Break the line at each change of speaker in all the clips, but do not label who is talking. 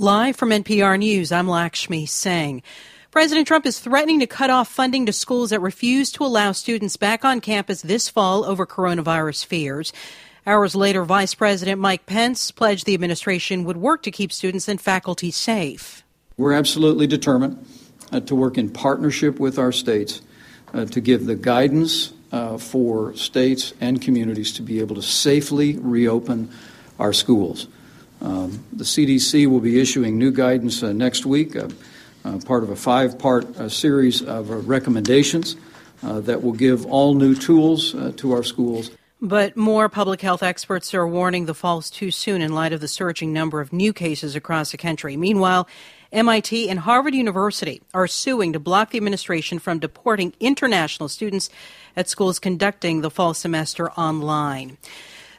Live from NPR News, I'm Lakshmi Singh. President Trump is threatening to cut off funding to schools that refuse to allow students back on campus this fall over coronavirus fears. Hours later, Vice President Mike Pence pledged the administration would work to keep students and faculty safe.
We're absolutely determined uh, to work in partnership with our states uh, to give the guidance uh, for states and communities to be able to safely reopen our schools. Um, the CDC will be issuing new guidance uh, next week, uh, uh, part of a five part uh, series of uh, recommendations uh, that will give all new tools to our schools.
But more public health experts are warning the fall's too soon in light of the surging number of new cases across the country. Meanwhile, MIT and Harvard University are suing to block the administration from deporting international students at schools conducting the fall semester online.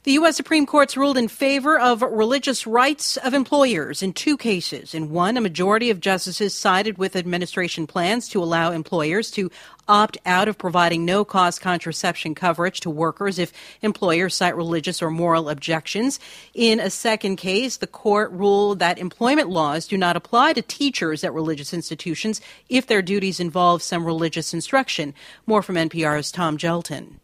The U.S. Supreme Court's ruled in favor of religious rights of employers in two cases. In one, a majority of justices sided with administration plans to allow employers to opt out of providing no cost contraception coverage to workers if employers cite religious or moral objections. In a second case, the court ruled that employment laws do not apply to teachers at religious institutions if their duties involve some religious instruction. More from NPR's Tom Gjelten.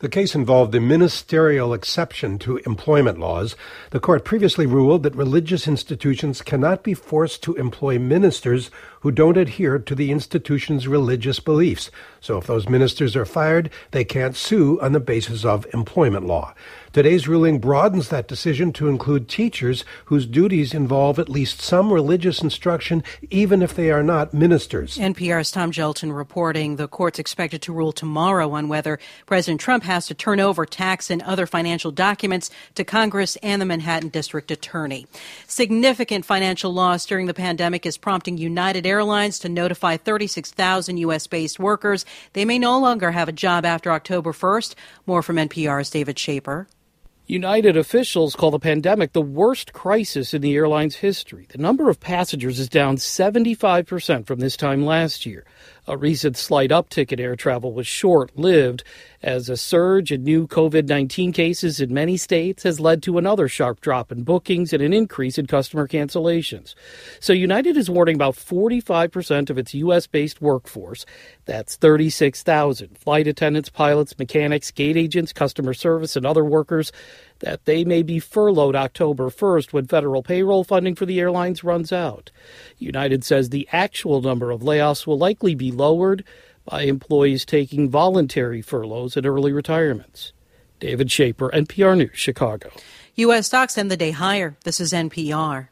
The case involved the ministerial exception to employment laws. The court previously ruled that religious institutions cannot be forced to employ ministers who don't adhere to the institution's religious beliefs. So if those ministers are fired, they can't sue on the basis of employment law. Today's ruling broadens that decision to include teachers whose duties involve at least some religious instruction, even if they are not ministers.
NPR's Tom Gjelten reporting the court's expected to rule tomorrow on whether President Trump has to turn over tax and other financial documents to Congress and the Manhattan District Attorney. Significant financial loss during the pandemic is prompting United Airlines to notify 36,000 U.S. based workers they may no longer have a job after October 1st. More from NPR's David Schaper.
United officials call the pandemic the worst crisis in the airline's history. The number of passengers is down 75% from this time last year. A recent slight uptick in air travel was short lived, as a surge in new COVID 19 cases in many states has led to another sharp drop in bookings and an increase in customer cancellations. So, United is warning about 45% of its U.S. based workforce that's 36,000 flight attendants, pilots, mechanics, gate agents, customer service, and other workers that they may be furloughed October 1st when federal payroll funding for the airlines runs out. United says the actual number of layoffs will likely be lowered by employees taking voluntary furloughs and early retirements. David Schaper, NPR News, Chicago.
U.S. stocks end the day higher. This is NPR.